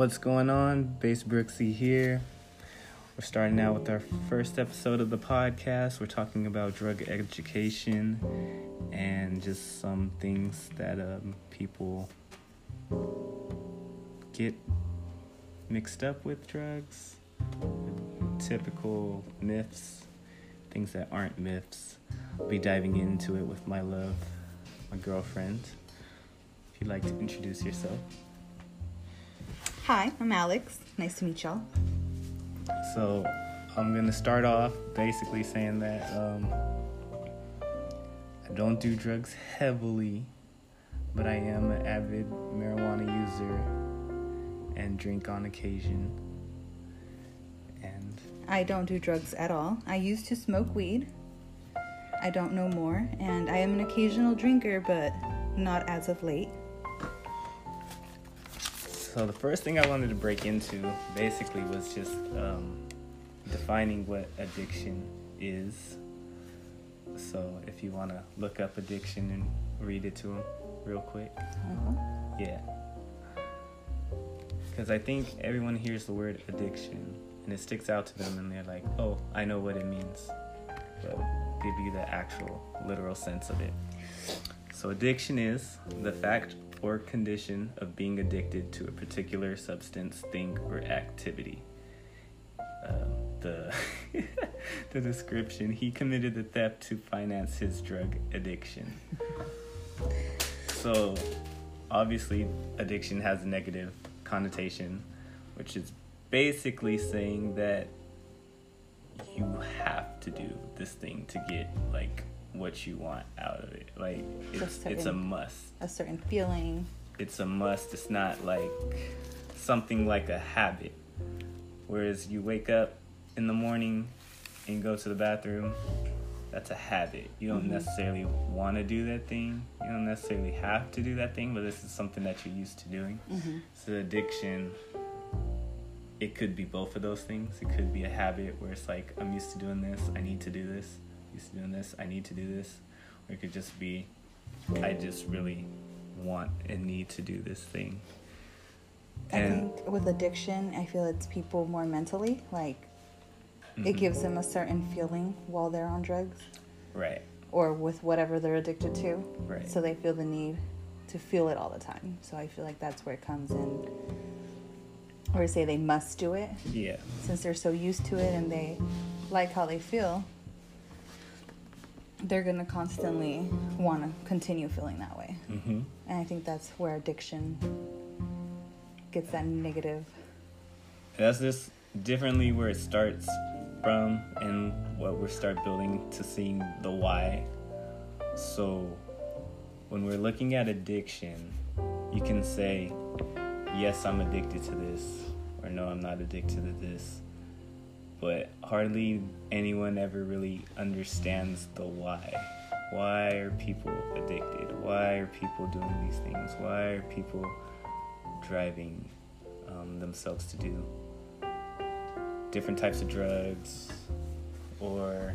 What's going on? Base Brooksy here. We're starting out with our first episode of the podcast. We're talking about drug education and just some things that um, people get mixed up with drugs, typical myths, things that aren't myths. I'll be diving into it with my love, my girlfriend. If you'd like to introduce yourself. Hi, I'm Alex. Nice to meet y'all. So I'm gonna start off basically saying that um, I don't do drugs heavily, but I am an avid marijuana user and drink on occasion. And I don't do drugs at all. I used to smoke weed. I don't know more, and I am an occasional drinker, but not as of late. So the first thing I wanted to break into basically was just um, defining what addiction is. So if you want to look up addiction and read it to them real quick. Uh-huh. Yeah. Because I think everyone hears the word addiction and it sticks out to them and they're like, oh, I know what it means. But give you the actual literal sense of it. So, addiction is the fact or condition of being addicted to a particular substance, thing, or activity. Uh, the the description he committed the theft to finance his drug addiction. So, obviously, addiction has a negative connotation, which is basically saying that you have to do this thing to get like what you want out of it. Like it's Just it's a must. A certain feeling. It's a must. It's not like something like a habit. Whereas you wake up in the morning and go to the bathroom, that's a habit. You don't Mhm. necessarily want to do that thing. You don't necessarily have to do that thing, but this is something that you're used to doing. Mm-hmm. So addiction, it could be both of those things. It could be a habit where it's like I'm used to doing this, I need to do this. Used to doing this, I need to do this. Or it could just be I just really want and need to do this thing. I think with addiction, I feel it's people more mentally. Like, it Mhm. gives them a certain feeling while they're on drugs right, or with whatever they're addicted to. right. So they feel the need to feel it all the time. So I feel like that's where it comes in. Or say they must do it yeah, since they're so used to it and they like how they feel. They're gonna constantly want to continue feeling that way. hmm And I think that's where addiction gets that negative. That's just differently where it starts from and what we start building to seeing the why. So when we're looking at addiction, you can say, yes, I'm addicted to this, or no, I'm not addicted to this. But hardly anyone ever really understands the why. Why are people addicted? Why are people doing these things? Why are people driving um, themselves to do different types of drugs or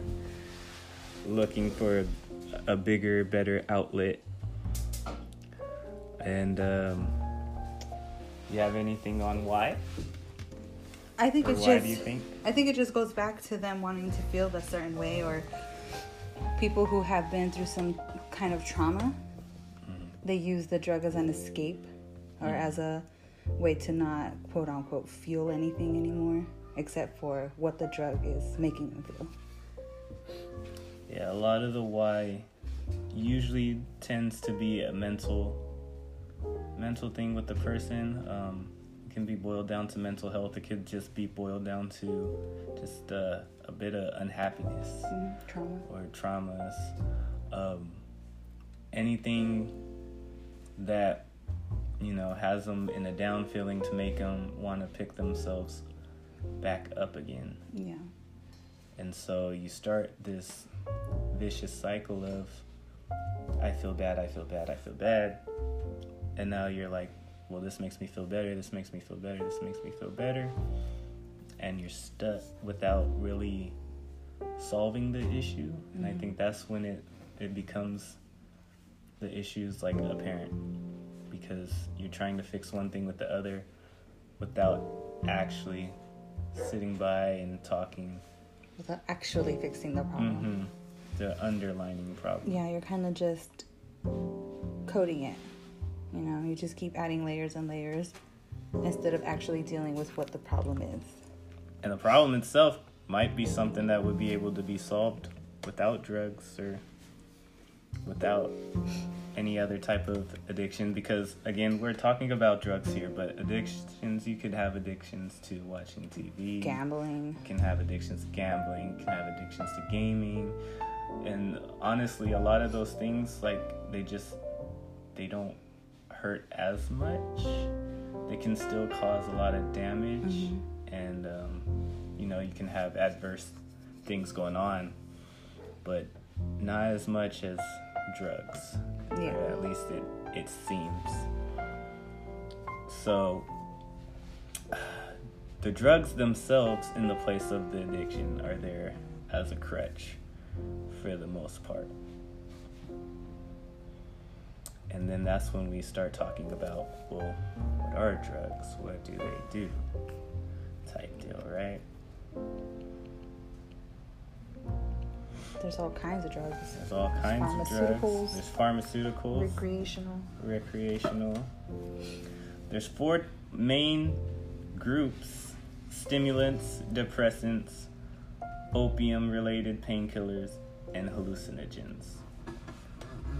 looking for a bigger, better outlet. And um, you have anything on why? I think Or it's why just. do you think? I think it just goes back to them wanting to feel a certain way, or people who have been through some kind of trauma. They use the drug as an escape, or Mhm. as a way to not quote unquote feel anything anymore, except for what the drug is making them feel. Yeah, a lot of the why usually tends to be a mental mental thing with the person. Um, can be boiled down to mental health. It could just be boiled down to just uh, a bit of unhappiness. Mhm, Trauma. or traumas, um, anything that you know has them in a down feeling to make them want to pick themselves back up again. Yeah. And so you start this vicious cycle of I feel bad, I feel bad, I feel bad. And now you're like, well, this makes me feel better, this makes me feel better, this makes me feel better. And you're stuck without really solving the issue. And I Mhm. think that's when it, it becomes the issues like apparent because you're trying to fix one thing with the other, without actually sitting by and talking. Without actually fixing the problem. hmm The underlining problem. Yeah, you're kind of just coding it. You know, you just keep adding layers and layers instead of actually dealing with what the problem is. And the problem itself might be something that would be able to be solved without drugs or without any other type of addiction because again we're talking about drugs here but addictions you could have addictions to watching tv Gambling. can have addictions to gambling can have addictions to gaming and honestly a lot of those things like they just they don't hurt as much they can still cause a lot of damage Mhm. and um, you know you can have adverse things going on but not as much as drugs Yeah. at least it it seems so the drugs themselves in the place of the addiction are there as a crutch for the most part and then that's when we start talking about well what are drugs what do they do type deal right There's all kinds of drugs. there's all kinds of drugs there's pharmaceuticals Recreational. recreational. There's four main groups stimulants, depressants, opium related painkillers, and hallucinogens.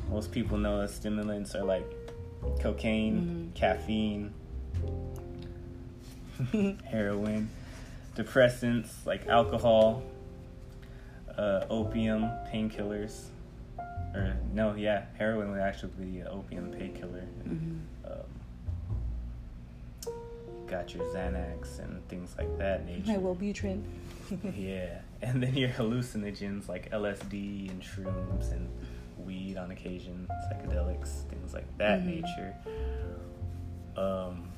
Most people know that stimulants are like cocaine, caffeine, heroin, depressants like alcohol, uh, opium, painkillers, or no, yeah, heroin would actually be an opium painkiller. Mhm. Um, got your Xanax and things like that nature. My Wellbutrin. Yeah, and then your hallucinogens like LSD and shrooms and weed on occasion, psychedelics, things like that Mhm. nature. Um,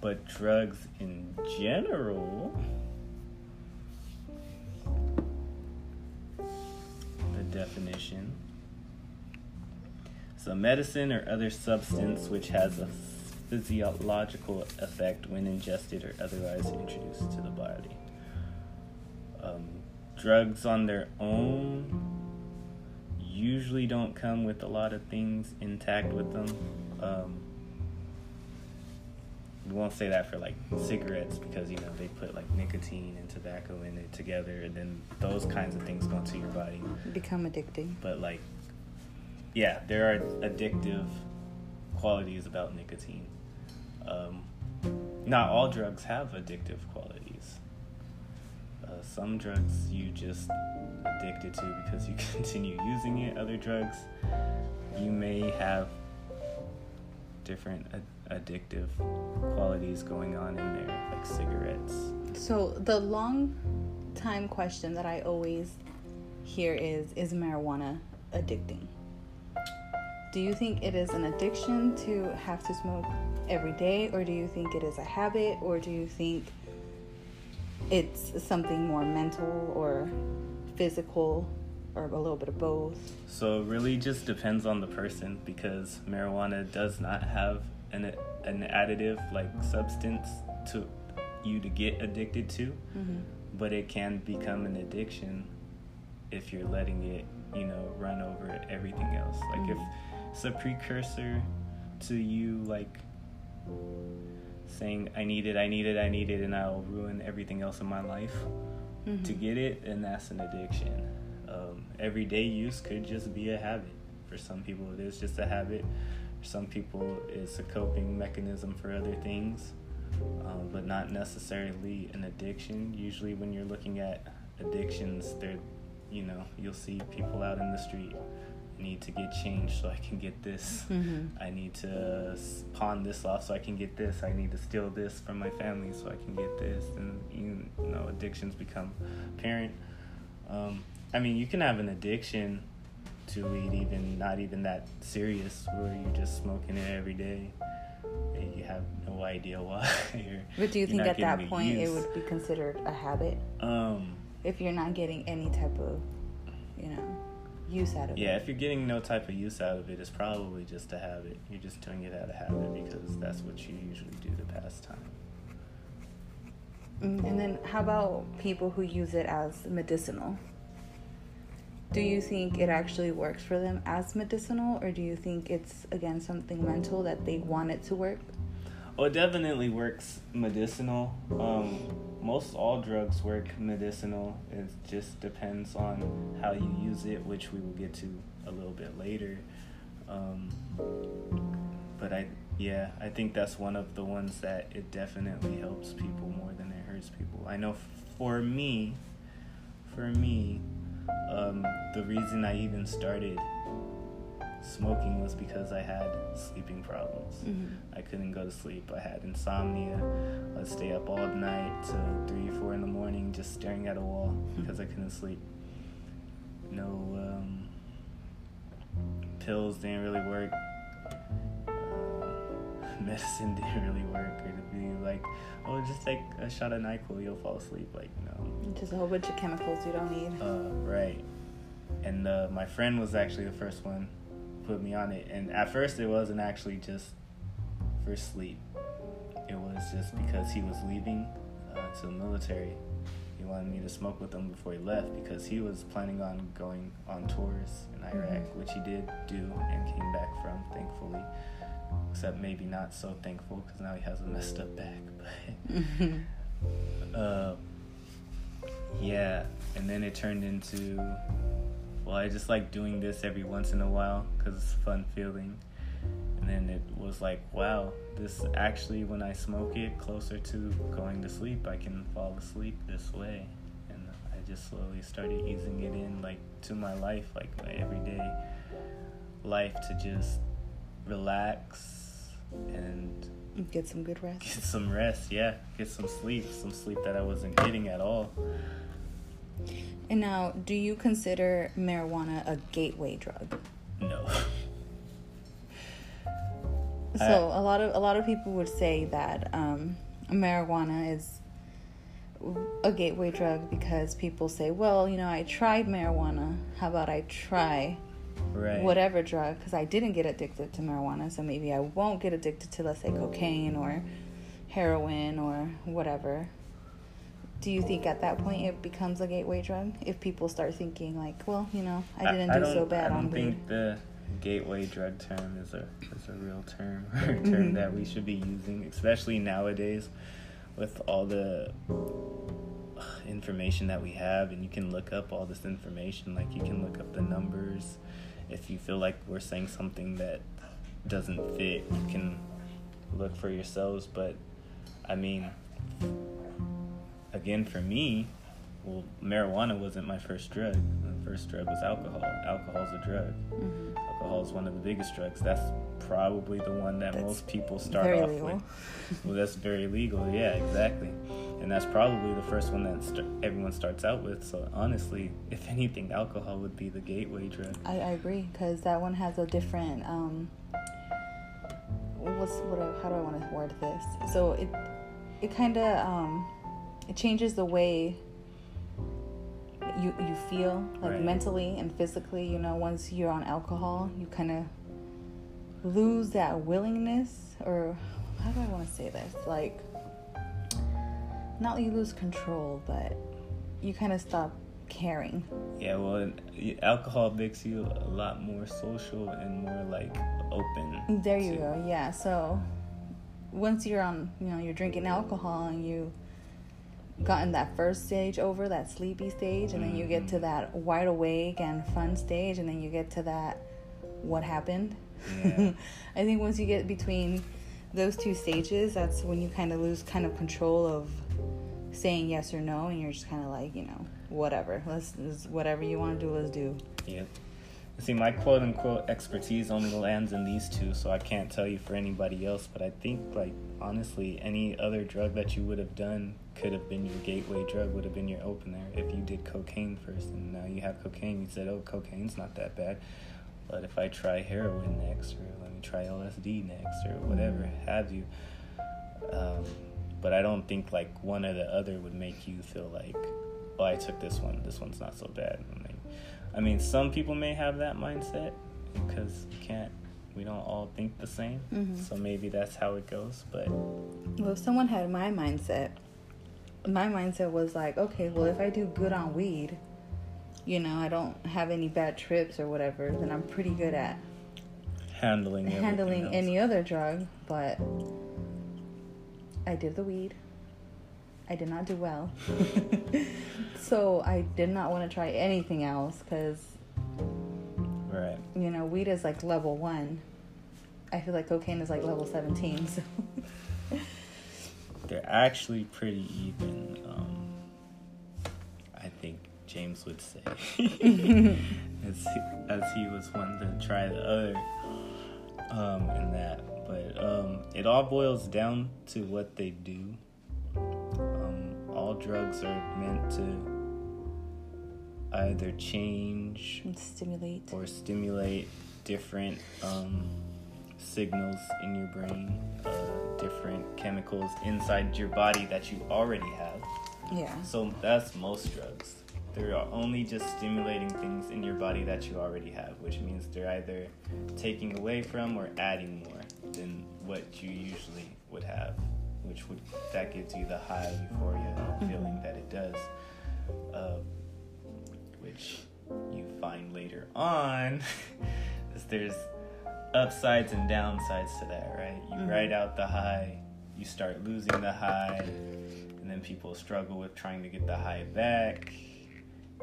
but drugs in general, the definition. So, medicine or other substance which has a physiological effect when ingested or otherwise introduced to the body. Um, drugs on their own usually don't come with a lot of things intact with them. Um, we won't say that for like cigarettes because you know they put like nicotine and tobacco in it together, and then those kinds of things go into your body. Become addicting. But like, yeah, there are addictive qualities about nicotine. Um, not all drugs have addictive qualities. Some drugs you just addicted to because you continue using it. Other drugs you may have different ad- addictive qualities going on in there, like cigarettes. So the long time question that I always hear is is marijuana addicting? Do you think it is an addiction to have to smoke every day or do you think it is a habit or do you think it's something more mental or physical or a little bit of both? So it really just depends on the person because marijuana does not have an an additive like substance to you to get addicted to, Mm-hmm. but it can become an addiction if you're letting it, you know, run over everything else. Like if it's a precursor to you like saying I need it, I need it, I need it and I'll ruin everything else in my life to get it, and that's an addiction. Um, everyday use could just be a habit. For some people, it is just a habit. For some people, it's a coping mechanism for other things, um, but not necessarily an addiction. Usually, when you're looking at addictions, they're, you know, you'll see people out in the street. Need to get changed so I can get this. Mm-hmm. I need to pawn this off so I can get this. I need to steal this from my family so I can get this. And you know, addictions become apparent. Um, I mean, you can have an addiction to weed, even not even that serious, where you're just smoking it every day and you have no idea why. But do you think at that point it would be considered a habit Um, if you're not getting any type of, you know, use out of yeah, it? Yeah, if you're getting no type of use out of it, it's probably just a habit. You're just doing it out of habit because that's what you usually do to pass time. Mm, And then, how about people who use it as medicinal? Do you think it actually works for them as medicinal, or do you think it's again something mental that they want it to work? Oh, it definitely works medicinal. Um, most all drugs work medicinal. It just depends on how you use it, which we will get to a little bit later. Um, but I, yeah, I think that's one of the ones that it definitely helps people more than it hurts people. I know for me, for me, um, the reason I even started smoking was because I had sleeping problems. Mhm. I couldn't go to sleep. I had insomnia. I'd stay up all night till three, four in the morning, just staring at a wall because I couldn't sleep. No um, pills didn't really work. Uh, medicine didn't really work. Or to be like, oh, just take a shot of Nyquil, you'll fall asleep. Like, no. Just a whole bunch of chemicals you don't need. Uh, right. And uh, my friend was actually the first one put me on it. And at first, it wasn't actually just for sleep. It was just because he was leaving uh, to the military. He wanted me to smoke with him before he left because he was planning on going on tours in Iraq, which he did do and came back from, thankfully. Except maybe not so thankful because now he has a messed up back. But uh, yeah, and then it turned into, well, I just like doing this every once in a while because it's a fun feeling. And then it was like, wow, this actually, when I smoke it closer to going to sleep, I can fall asleep this way. And I just slowly started easing it in, like, to my life, like my everyday life to just relax and Get some good rest. get some rest, yeah, get some sleep, some sleep that I wasn't getting at all. And now, do you consider marijuana a gateway drug? No. So a lot of a lot of people would say that um, marijuana is a gateway drug because people say, well, you know, I tried marijuana. How about I try Right. whatever drug? Because I didn't get addicted to marijuana, so maybe I won't get addicted to, let's say, cocaine or heroin or whatever. Do you think at that point it becomes a gateway drug if people start thinking like, well, you know, I didn't do so don't- bad I don't weed? think the gateway drug term is a is a real term or a term Mhm. that we should be using, especially nowadays with all the information that we have and you can look up all this information like you can look up the numbers if you feel like we're saying something that doesn't fit you can look for yourselves but i mean again for me well marijuana wasn't my first drug. My first drug was alcohol. Alcohol's a drug. Mhm. alcohol is one of the biggest drugs. That's probably the one that That's most people start off legal. with. Well that's very legal. Yeah exactly. And that's probably the first one that st- everyone starts out with. So honestly if anything alcohol would be the gateway drug. I, I agree because that one has a different um what's what I- how do I want to word this? So it it kind of um it changes the way you you feel like Right. mentally and physically you know once you're on alcohol you kind of lose that willingness or how do I want to say this like not you lose control but you kind of stop caring yeah well alcohol makes you a lot more social and more like open There you to- go. Yeah. So once you're on, you know, you're drinking alcohol and you gotten that first stage over, that sleepy stage, and then you get to Mhm. that wide awake and fun stage, and then you get to that what happened. Yeah. I think once you get between those two stages, that's when you kind of lose kind of control of saying yes or no, and you're just kind of like, you know, whatever. Let's, let's whatever you want to do, let's do. Yep. See, my quote unquote expertise only lands in these two, so I can't tell you for anybody else. But I think, like, honestly, any other drug that you would have done could have been your gateway drug, would have been your opener. If you did cocaine first and now you have cocaine, you said, oh, cocaine's not that bad. But if I try heroin next, or let me try LSD next, or whatever have you. Um, but I don't think, like, one or the other would make you feel like, oh, I took this one, this one's not so bad. I mean, I mean, some people may have that mindset because you can't, we don't all think the same. Mhm. So maybe that's how it goes. But Well, if someone had my mindset, my mindset was like, okay, well, if I do good on weed, you know, I don't have any bad trips or whatever, then I'm pretty good at handling handling any other drug. But I did the weed. I did not do well. so I did not want to try anything else because, right? You know, weed is like level one. I feel like cocaine is like level seventeen. So they're actually pretty even. Um, I think James would say, as, he, as he was one to try the other um, in that. But um, it all boils down to what they do. Um, all drugs are meant to either change and stimulate or stimulate different um, signals in your brain, uh, different chemicals inside your body that you already have. Yeah. So that's most drugs. They're only just stimulating things in your body that you already have, which means they're either taking away from or adding more than what you usually would have, which would that gives you the high euphoria mm-hmm. feeling that it does, uh, which you find later on. there's upsides and downsides to that, right? You mm-hmm. ride out the high, you start losing the high, and then people struggle with trying to get the high back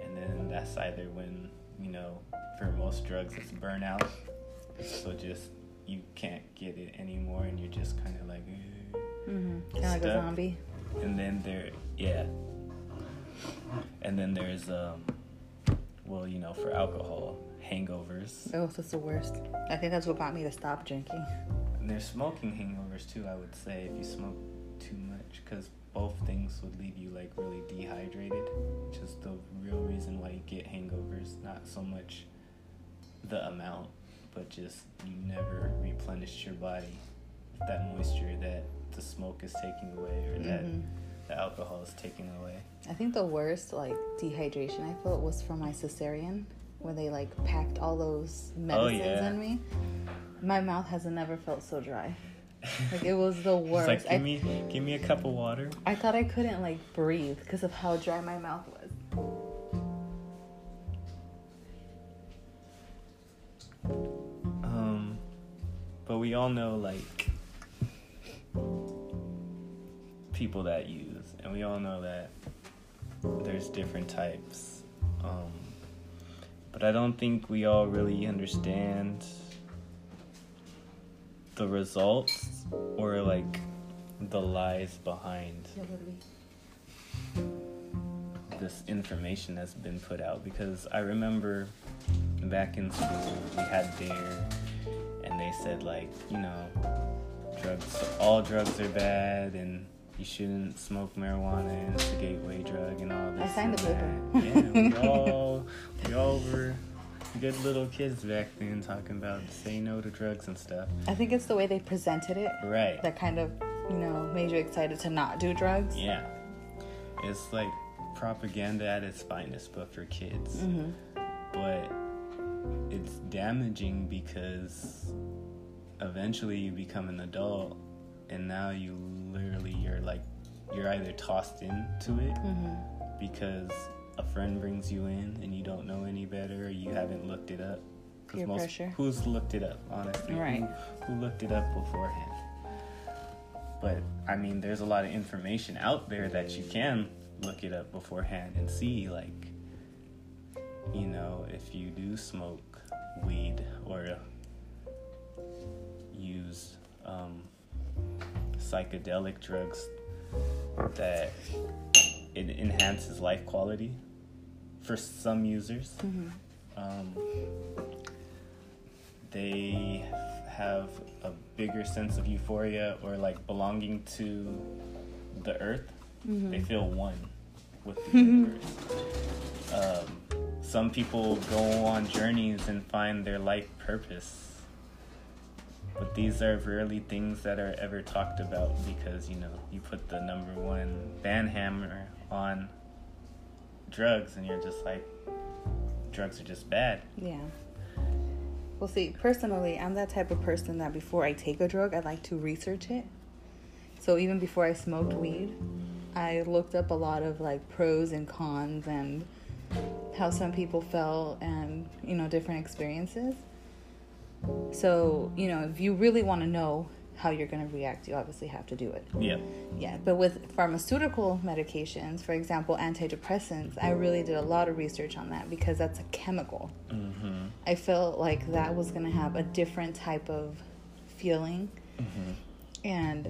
and then that's either when you know for most drugs it's burnout so just you can't get it anymore and you're just kind of like mm-hmm. kind of like a zombie and then there yeah and then there's um well you know for alcohol hangovers oh that's the worst i think that's what got me to stop drinking and there's smoking hangovers too i would say if you smoke too much because both things would leave you like really dehydrated, which is the real reason why you get hangovers. Not so much the amount, but just you never replenish your body with that moisture that the smoke is taking away or that mm-hmm. the alcohol is taking away. I think the worst like dehydration I felt was from my cesarean when they like packed all those oh, medicines oh, yeah. in me. My mouth has never felt so dry. Like it was the worst. like, give I, me, give me a cup of water. I thought I couldn't like breathe because of how dry my mouth was. Um, but we all know like people that use, and we all know that there's different types. Um, but I don't think we all really understand the results or like the lies behind this information that's been put out. Because I remember back in school we had DARE and they said like you know drugs all drugs are bad and you shouldn't smoke marijuana and it's a gateway drug and all this. I signed the paper. Yeah, we all we all were good little kids back then talking about say no to drugs and stuff. I think it's the way they presented it. Right. That kind of, you know, made you excited to not do drugs. Yeah. It's like propaganda at its finest, but for kids. Mm-hmm. But it's damaging because eventually you become an adult and now you literally like you're either tossed into it mm-hmm. because a friend brings you in and you don't know any better or you haven't looked it up. Peer most, pressure. Who's looked it up, honestly? Right. Who, who looked it up beforehand? But I mean, there's a lot of information out there that you can look it up beforehand and see, like, you know, if you do smoke weed or use um, psychedelic drugs, that it enhances life quality for some users. Mm-hmm. Um, they have a bigger sense of euphoria or like belonging to the earth. Mm-hmm. They feel one with the earth. Um, some people go on journeys and find their life purpose. But these are rarely things that are ever talked about because, you know, you put the number one band hammer on drugs and you're just like drugs are just bad. Yeah. Well see personally i'm that type of person that before i take a drug i like to research it. So even before i smoked weed I looked up a lot of like pros and cons and how some people felt and you know different experiences. So you know if you really want to know how you're going to react, you obviously have to do it. Yeah. Yeah, but with pharmaceutical medications, for example, antidepressants, I really did a lot of research on that because that's a chemical. Mm-hmm. I felt like that was going to have a different type of feeling. Mm-hmm. And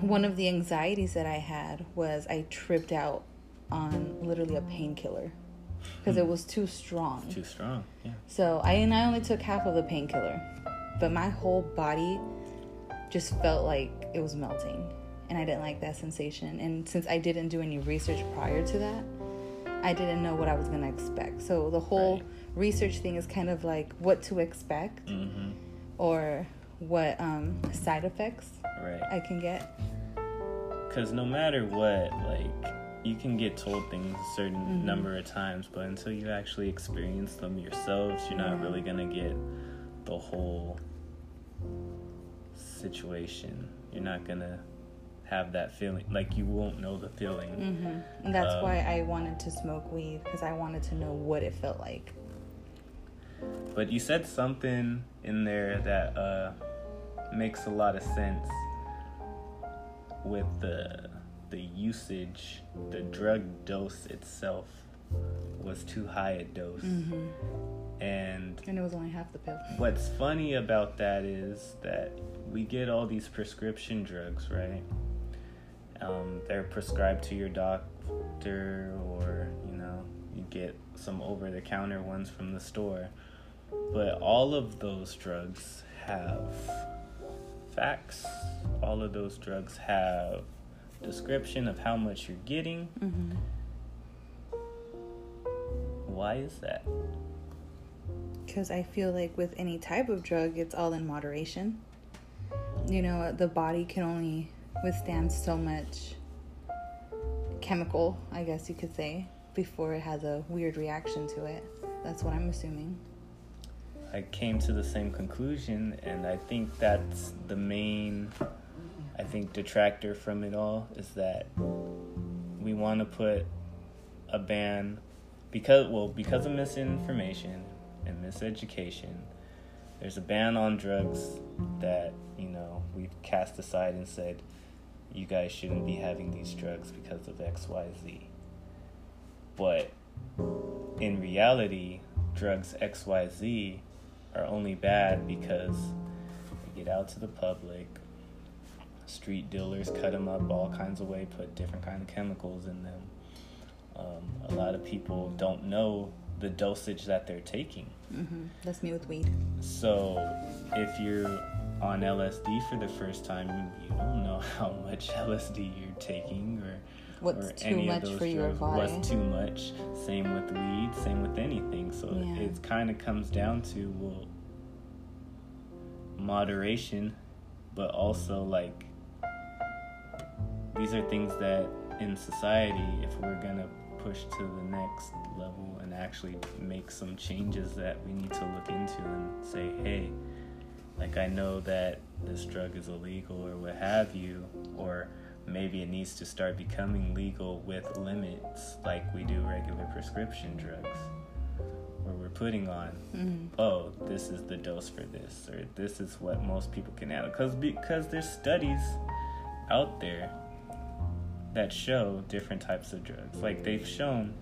one of the anxieties that I had was I tripped out on literally a painkiller because it was too strong. Too strong. Yeah. So I and I only took half of the painkiller, but my whole body just felt like it was melting, and I didn't like that sensation. And since I didn't do any research prior to that, I didn't know what I was gonna expect. So the whole Right. research thing is kind of like what to expect Mm-hmm. or what um, side effects Right. I can get. Because no matter what, like, you can get told things a certain Mhm. number of times, but until you actually experience them yourselves, you're not really to get the whole situation. You're not to have that feeling. Like, you won't know the feeling. hmm And that's Um, why I wanted to smoke weed because I wanted to know what it felt like. But you said something in there that uh, makes a lot of sense with the the usage, the drug dose itself was too high a dose. hmm And And it was only half the pill. what's funny about that is that we get all these prescription drugs, right? Um, they're prescribed to your doctor, or you know, you get some over the counter ones from the store. But all of those drugs have facts, all of those drugs have description of how much you're getting. hmm Why is that? Because I feel like with any type of drug, it's all in moderation. You know, the body can only withstand so much chemical, I guess you could say, before it has a weird reaction to it. That's what I'm assuming. I came to the same conclusion, and I think that's the main, I think, detractor from it all is that we want to put a ban because, well, because of misinformation and miseducation. There's a ban on drugs that you know we've cast aside and said you guys shouldn't be having these drugs because of X, Y, Z. But in reality, drugs X, Y, Z are only bad because they get out to the public. Street dealers cut them up all kinds of way, put different kind of chemicals in them. Um, a lot of people don't know the dosage that they're taking. hmm That's me with weed. So if you're on LSD for the first time, you don't know how much LSD you're taking or What's or too any much of those for your drugs. body? What's too much? Same with weed. Same with anything. So Yeah. it kind of comes down to well, moderation, but also like these are things that in society, if we're gonna push to the next level and actually make some changes that we need to look into and say, hey, like I know that this drug is illegal or what have you, or maybe it needs to start becoming legal with limits like we do regular prescription drugs, where we're putting on, hmm oh, this is the dose for this, or this is what most people can handle, because because there's studies out there that show different types of drugs. Like they've shown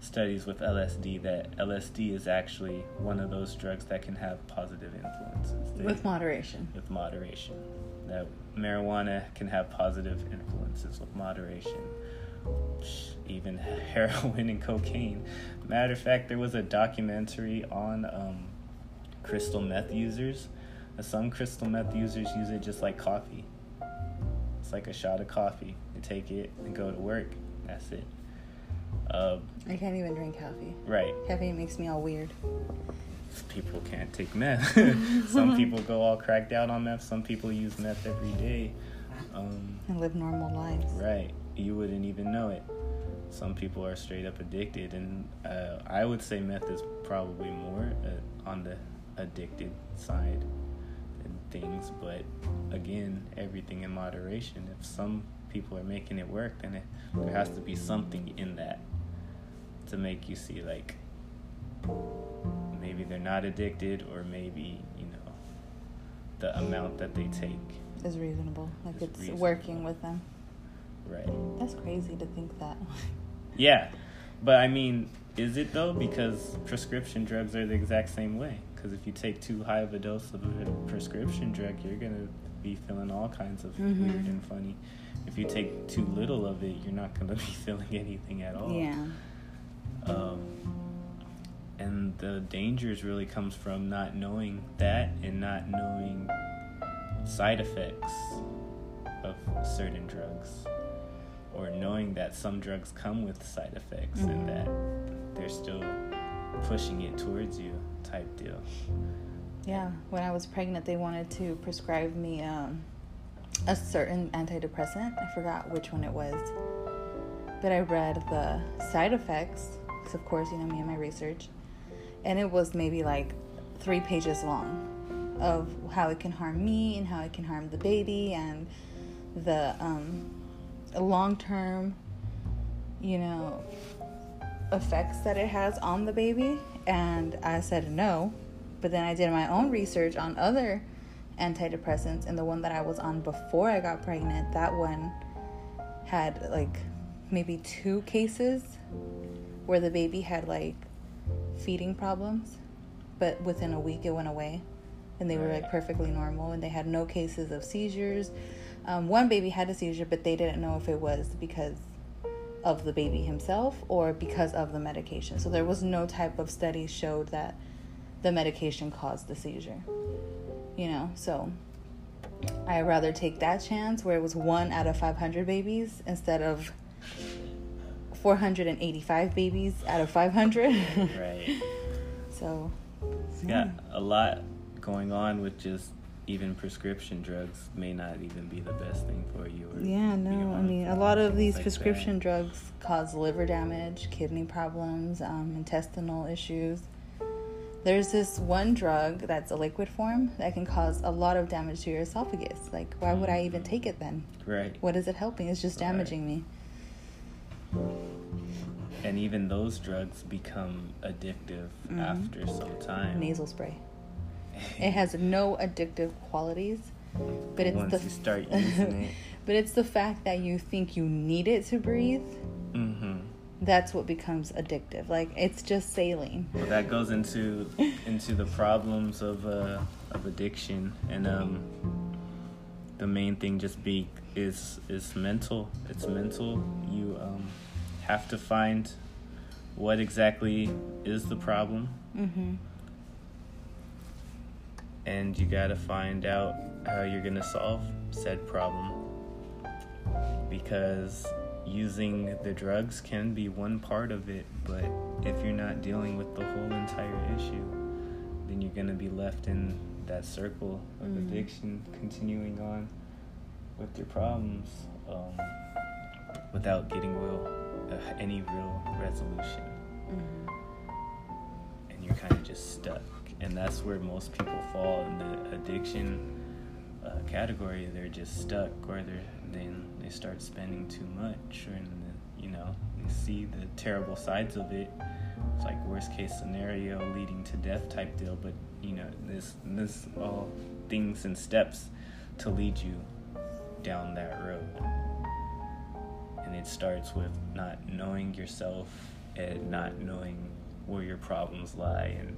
studies with LSD that LSD is actually one of those drugs that can have positive influences. They- With moderation. with moderation. That marijuana can have positive influences with moderation. Even heroin and cocaine. Matter of fact, there was a documentary on um, crystal meth users. Some crystal meth users use it just like coffee. It's like a shot of coffee. You take it and go to work. That's it. Uh, I can't even drink coffee. right. Caffeine makes me all weird. people can't take meth. some people go all cracked out on meth. Some people use meth every day. Um, And live normal lives. right. You wouldn't even know it. Some people are straight up addicted, and uh, I would say meth is probably more uh, on the addicted side things. But again, everything in moderation. If some people are making it work, then it, there has to be something in that to make you see like maybe they're not addicted or maybe you know the amount that they take is reasonable. Like Is it's reasonable. working with them. right That's crazy to think that. yeah but i mean is it though because prescription drugs are the exact same way because if you take too high of a dose of a prescription drug you're gonna be feeling all kinds of Mhm. weird and funny if you take too little of it you're not gonna be feeling anything at all yeah. um, and the dangers really comes from not knowing that and not knowing side effects of certain drugs or knowing that some drugs come with side effects Mhm. and that they're still pushing it towards you type deal Yeah, when I was pregnant, they wanted to prescribe me um, a certain antidepressant. I forgot which one it was. But I read the side effects, because of course, you know me and my research. And it was maybe like three pages long of how it can harm me and how it can harm the baby and the um, long term, you know, effects that it has on the baby. And I said no. But then I did my own research on other antidepressants, and the one that I was on before I got pregnant, that one had like maybe two cases where the baby had like feeding problems, but within a week it went away, and they were like perfectly normal, and they had no cases of seizures. Um, one baby had a seizure, but they didn't know if it was because of the baby himself or because of the medication. So there was no type of study showed that the medication caused the seizure. You know, so I rather take that chance where it was one out of 500 babies instead of 485 babies out of 500. right so, it's got a lot going on with just even prescription drugs may not even be the best thing for you or Yeah, no, I mean, a lot of these like prescription that. drugs cause liver damage, kidney problems, um, intestinal issues. There's this one drug that's a liquid form that can cause a lot of damage to your esophagus. Like, why would I even take it then? right What is it helping? It's just Right. damaging me. and even those drugs become addictive Mhm. after some time Nasal spray. It has no addictive qualities, but it's once the you start using it but it's the fact that you think you need it to breathe. mm-hmm. That's what becomes addictive. Like it's just saline. well that goes into into the problems of uh of addiction and um the main thing just be is is mental it's mental you um have to find what exactly is the problem Mm-hmm. And you got to find out how you're to solve said problem because using the drugs can be one part of it but if you're not dealing with the whole entire issue then you're to be left in that circle of Mhm. addiction continuing on with your problems um, without getting real uh, any real resolution Mm-hmm. and you're kind of just stuck. And that's where most people fall in the addiction uh, category. They're just stuck, or they then they start spending too much, or the, you know they see the terrible sides of it. It's like worst case scenario leading to death type deal. But you know this this all things and steps to lead you down that road. And it starts with not knowing yourself and not knowing where your problems lie and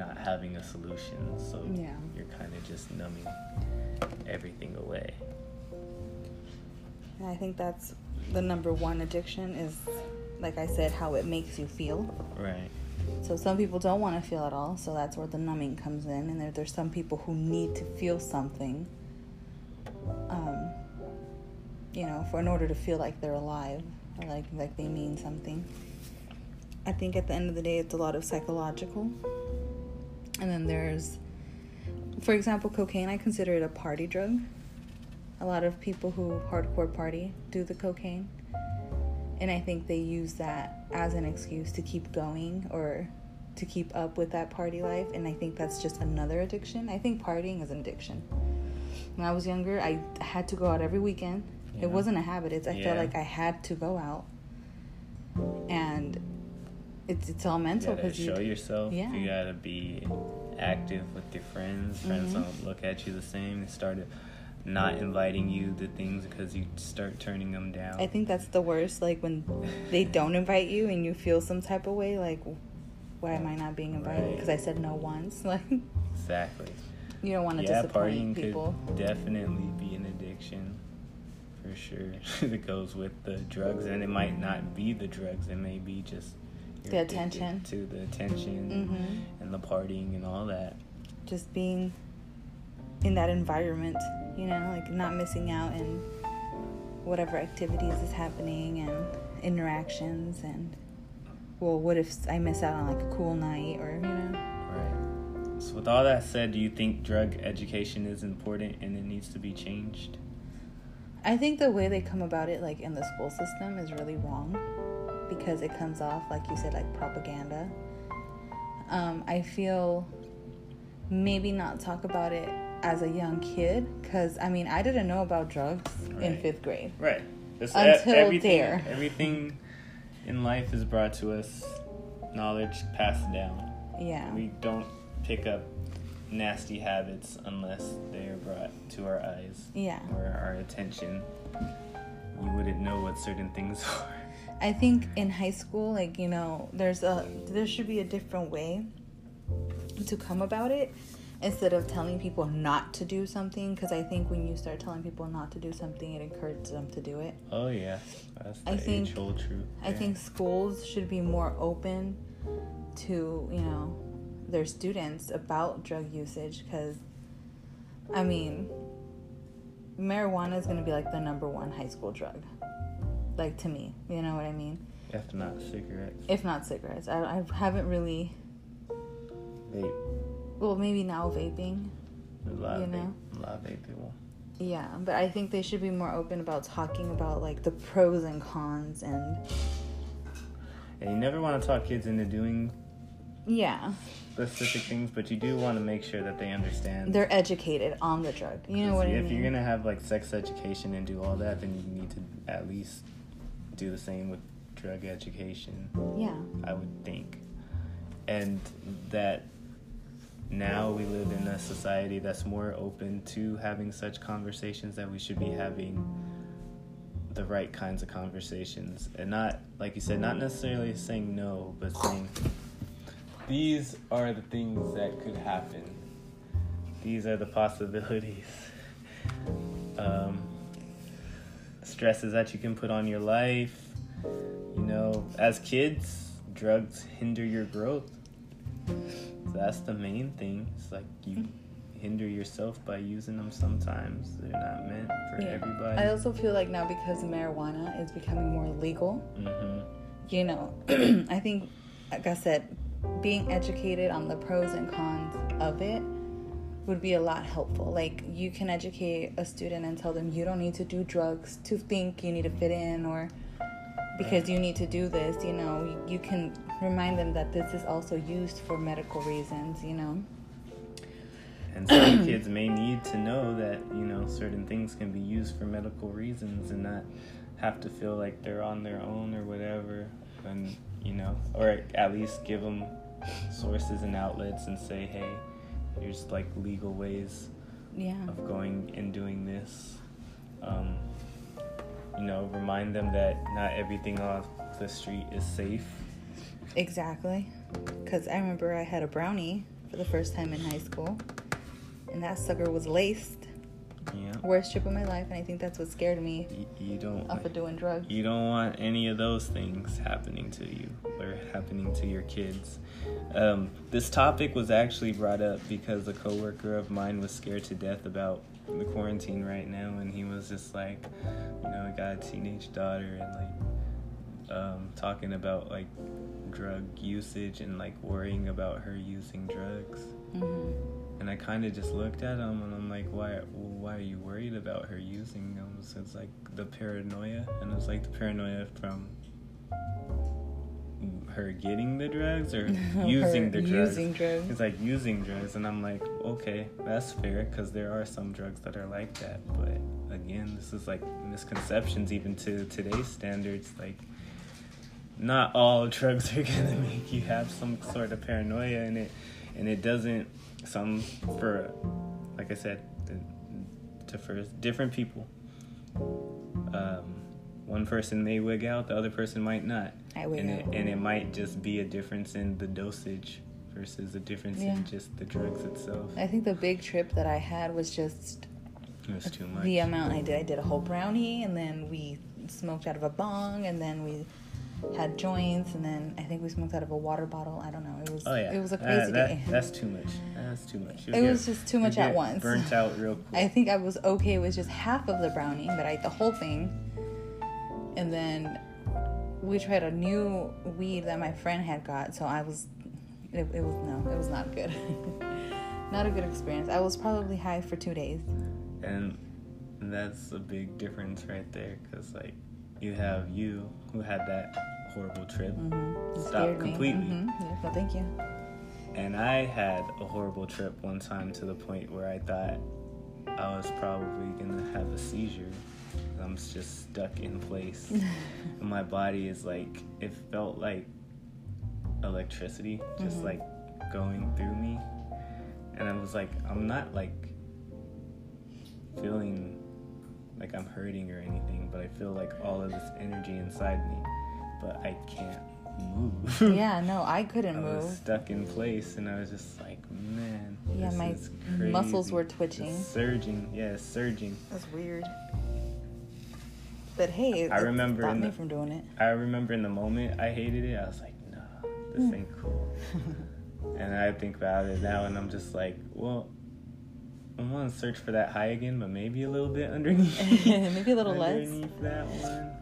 not having a solution. So Yeah. you're kind of just numbing everything away. And I think that's the number one addiction is, like I said, how it makes you feel. Right. So some people don't want to feel at all, so that's where the numbing comes in. And there, there's some people who need to feel something, um, you know, for in order to feel like they're alive or like like they mean something. I think at the end of the day, it's a lot of psychological. And then there's, for example, cocaine. I consider it a party drug. A lot of people who hardcore party do the cocaine. And I think they use that as an excuse to keep going or to keep up with that party life. And I think that's just another addiction. I think partying is an addiction. When I was younger, I had to go out every weekend You it wasn't a habit. It's I Yeah. felt like I had to go out, and it's it's all You mental gotta show you yourself. Yeah. You gotta be active with your friends. Friends Mhm. don't look at you the same. They started not inviting you to things because you start turning them down. I think that's the worst. Like when they don't invite you and you feel some type of way, like why am I not being invited? Right. Because I said no once. Like exactly. you don't want to yeah, disappoint partying people. could definitely be an addiction for sure. it goes with the drugs, and it might not be the drugs. It may be just The attention. to the attention Mhm. and the partying and all that. Just being in that environment, you know, like not missing out in whatever activities is happening and interactions and well, what if I miss out on like a cool night or you know? Right. So, with all that said, do you think drug education is important and it needs to be changed? I think the way they come about it, like in the school system, is really wrong because it comes off, like you said, like propaganda. Um, I feel maybe not talk about it as a young kid because I mean, I didn't know about drugs in fifth grade. Right. It's Until everything, there. Everything in life is brought to us, knowledge passed down. Yeah. We don't pick up nasty habits unless they are brought to our eyes Yeah. or our attention. You wouldn't know what certain things are. I think in high school, like you know, there's a there should be a different way to come about it instead of telling people not to do something. Because I think when you start telling people not to do something, it encourages them to do it. Oh yeah, that's the I think- truth. I think schools should be more open to you know their students about drug usage because I mean marijuana is going to be like the number one high school drug like to me you know what I mean if not cigarettes, if not cigarettes I, I haven't really vape. well maybe now vaping A lot You of know? vape. A lot of vape people. yeah but I think they should be more open about talking about like the pros and cons and And you never want to talk kids into doing yeah specific things, but you do want to make sure that they understand. they're educated on the drug you know what I mean? if you're gonna have like sex education and do all that, then you need to at least do the same with drug education. yeah. I would think, and that now we live in a society that's more open to having such conversations that we should be having the right kinds of conversations. And not like you said not necessarily saying no but saying these are the things that could happen. These are the possibilities. Um, stresses that you can put on your life. You know as kids drugs hinder your growth. So that's the main thing. It's like you hinder yourself by using them sometimes. They're not meant for Yeah. everybody. I also feel like now because marijuana is becoming more legal, hmm you know, I think, like I said, being educated on the pros and cons of it would be a lot helpful. Like, you can educate a student and tell them you don't need to do drugs to think you need to fit in or because you need to do this, you know, you, you can remind them that this is also used for medical reasons, you know. And some kids may need to know that, you know, certain things can be used for medical reasons and not have to feel like they're on their own or whatever. And, you know, or at least give them sources and outlets and say, hey, here's like legal ways Yeah. of going and doing this. Um, you know, remind them that not everything off the street is safe. Exactly. Because I remember I had a brownie for the first time in high school, and that sucker was laced. Yeah. Worst trip of my life, and I think that's what scared me You, you don't off of doing drugs. You don't want any of those things happening to you or happening to your kids. Um, this topic was actually brought up because a coworker of mine was scared to death about the quarantine right now, and he was just like, you know, I got a teenage daughter, and like um, talking about like drug usage and like worrying about her using drugs. hmm And I kind of just looked at him and I'm like, why, why are you worried about her using them? So it's like the paranoia, and it's like the paranoia from her getting the drugs or using the drugs. Using drugs. It's like using drugs, and I'm like, okay, that's fair because there are some drugs that are like that, but again, this is like misconceptions even to today's standards. Like, not all drugs are gonna make you have some sort of paranoia in it, and it doesn't. Some for, like I said, to for different people. Um, one person may wig out, the other person might not. I wig and out. It, and it might just be a difference in the dosage versus a difference Yeah. in just the drugs itself. I think the big trip that I had was just It was too much. the amount I did. I did a whole brownie, and then we smoked out of a bong, and then we had joints, and then I think we smoked out of a water bottle. I don't know. It was Oh yeah, it was a Uh, crazy that- day. That's too much. That's too much. You'll It get- was just too much at once. Burnt out real quick. I think I was okay with just half of the brownie, but I ate the whole thing. And then we tried a new weed that my friend had got, so I was, it, it was no, it was not good. not a good experience. I was probably high for two days. and that's a big difference right there, because like you have you who had that horrible trip, Mm-hmm. It Stop scared me. completely. hmm Yeah, no, thank you. and I had a horrible trip one time to the point where I thought I was probably gonna have a seizure. I'm just stuck in place. my body is like it felt like electricity just Mhm. like going through me and i was like i'm not like feeling like i'm hurting or anything but i feel like all of this energy inside me but i can't move yeah, no, I couldn't i was move. stuck in place and i was just like man Yeah, this my is muscles crazy. were It's twitching. surging yeah it's surging That's weird. But hey, I it remember stopped in me the- from doing it. I remember in the moment I hated it. I was like, nah, this Hmm. ain't cool. and I think about it now, and I'm just like, well, I'm gonna search for that high again, but maybe a little bit underneath. Maybe a little less. underneath that one.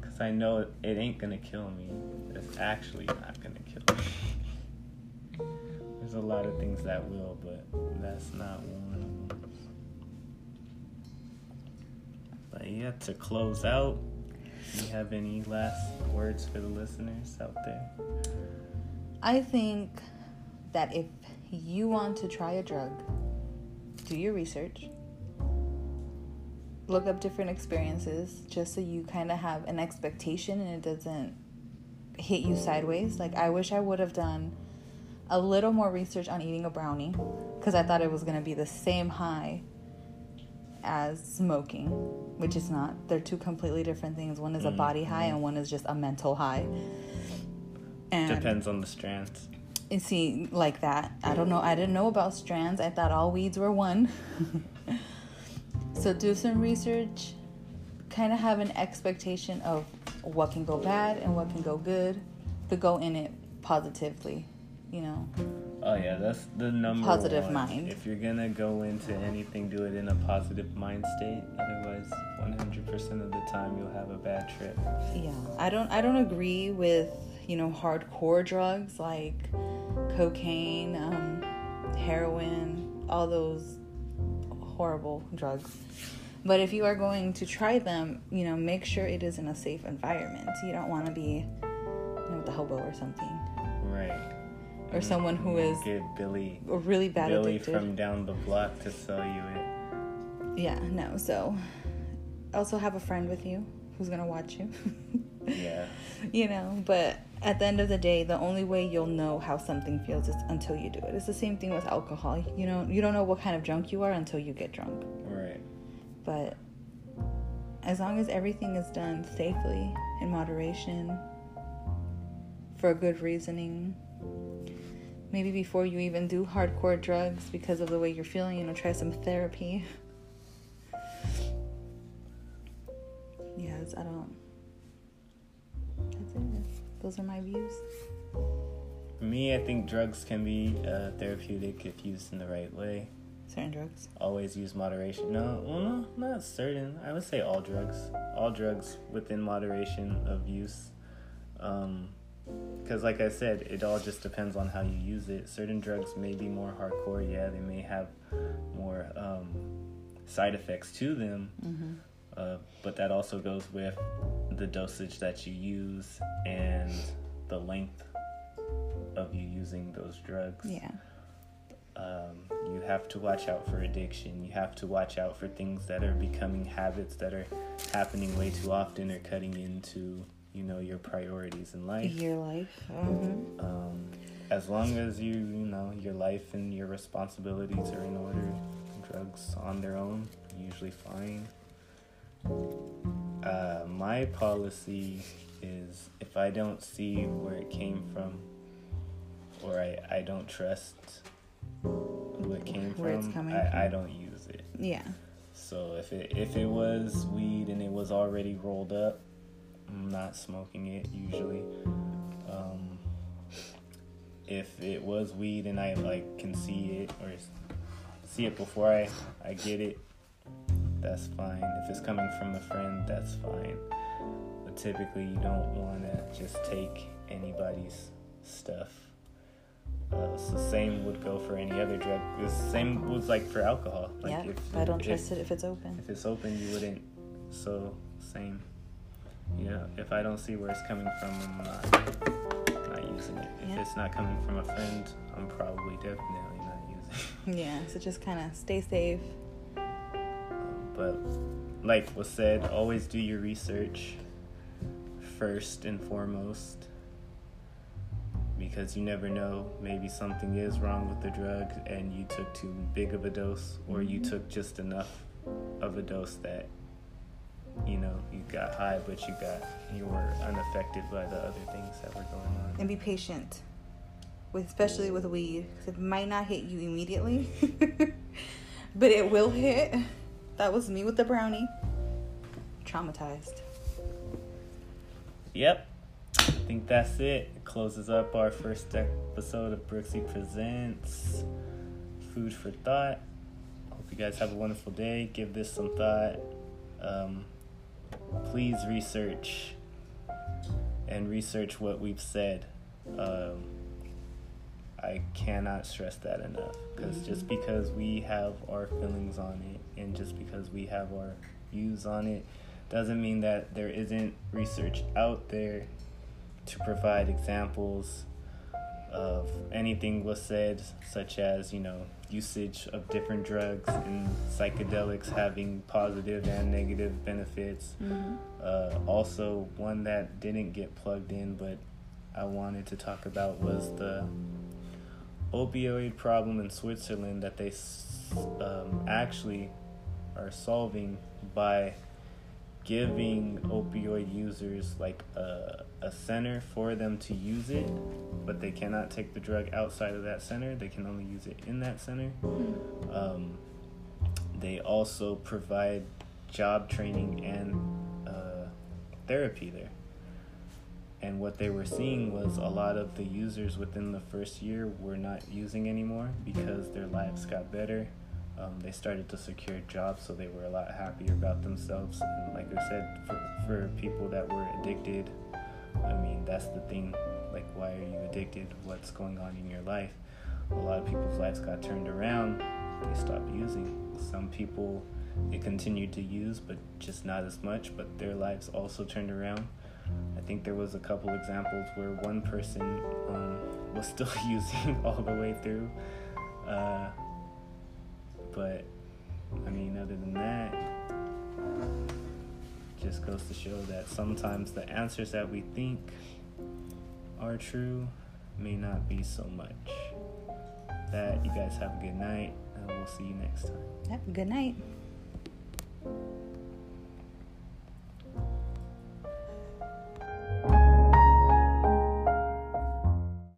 Cause I know it, it ain't gonna kill me. It's actually not gonna kill me. There's a lot of things that will, but that's not one of them. But yeah, to close out, do you have any last words for the listeners out there? I think that if you want to try a drug, do your research. Look up different experiences just so you kind of have an expectation and it doesn't hit you sideways. Like, I wish I would have done a little more research on eating a brownie because I thought it was going to be the same high as smoking, which it's not. They're two completely different things. One is a mm-hmm. body high and one is just a mental high. And Depends on the strands. See like that i don't know i didn't know about strands i thought all weeds were one so do some research kind of have an expectation of what can go bad and what can go good to go in it positively you know Oh yeah, that's the number Positive one. mind. If you're gonna go into anything, do it in a positive mind state. Otherwise, 100% of the time you'll have a bad trip. yeah i don't i don't agree with you know hardcore drugs like cocaine um, heroin all those horrible drugs but if you are going to try them you know make sure it is in a safe environment you don't want to be you know, with a hobo or something Right. or someone who is Get Billy, a really bad Billy addicted from down the block to sell you it. yeah no so also have a friend with you who's gonna watch you Yeah. you know but at the end of the day the only way you'll know how something feels is until you do it. It's the same thing with alcohol. You know you don't know what kind of drunk you are until you get drunk. Right. but as long as everything is done safely in moderation for a good reasoning maybe before you even do hardcore drugs because of the way you're feeling you know try some therapy. Yes i don't those are my views For me, I think drugs can be uh, therapeutic if used in the right way. certain drugs Always use moderation. No, well, no, not certain. I would say all drugs. All drugs within moderation of use. Um, because, like I said, it all just depends on how you use it. Certain drugs may be more hardcore. Yeah, they may have more um, side effects to them. mm-hmm. Uh, but that also goes with the dosage that you use and the length of you using those drugs. yeah Um, you have to watch out for addiction. You have to watch out for things that are becoming habits that are happening way too often or cutting into, you know, your priorities in life. Your life. Mm-hmm. Um, as long as you, you know, your life and your responsibilities are in order, drugs on their own, usually fine. Uh, my policy is if I don't see where it came from or I, I don't trust who it came Where it's from, coming I, from. I don't use it. Yeah. So if it if it was weed and it was already rolled up, I'm not smoking it usually. Um, if it was weed and I like can see it or see it before I I get it, that's fine. If it's coming from a friend, that's fine. But typically, you don't want to just take anybody's stuff. Uh, so same would go for any other drug. The same was like for alcohol. Like yeah. if, I don't if- trust it if it's open. if it's open, you wouldn't. So same. You know, if I don't see where it's coming from, I'm not not using it. If Yeah. it's not coming from a friend, I'm probably definitely not using. it. Yeah. So just kind of stay safe. But like was said, always do your research first and foremost. Because you never know, maybe something is wrong with the drug and you took too big of a dose, or you Mhm. took just enough of a dose that you know you got high, but you got you were unaffected by the other things that were going on. and be patient with especially with weed 'cause it might not hit you immediately but it will hit that was me with the brownie traumatized Yep. I think that's it. It closes up our first episode of Brooksy Presents Food for Thought. Hope you guys have a wonderful day. Give this some thought. Um, please research and research what we've said. Um, I cannot stress that enough because just because we have our feelings on it and just because we have our views on it doesn't mean that there isn't research out there to provide examples of anything was said, such as, you know, usage of different drugs and psychedelics having positive and negative benefits. mm-hmm. Uh, also, one that didn't get plugged in, but I wanted to talk about was the opioid problem in Switzerland that they um, actually are solving by giving opioid users like a, a center for them to use it, but they cannot take the drug outside of that center. They can only use it in that center. Um, they also provide job training and uh, therapy there. And what they were seeing was a lot of the users within the first year were not using anymore because their lives got better. Um, they started to secure jobs, so they were a lot happier about themselves. And like I said, for, for people that were addicted, I mean, that's the thing. Like, why are you addicted? What's going on in your life? A lot of people's lives got turned around. They stopped using. Some people, they continued to use, but just not as much. But their lives also turned around. I think there was a couple examples where one person um, was still using all the way through. Uh, but I mean, other than that, just goes to show that sometimes the answers that we think are true may not be so much. That you guys have a good night, and we'll see you next time. yep. good night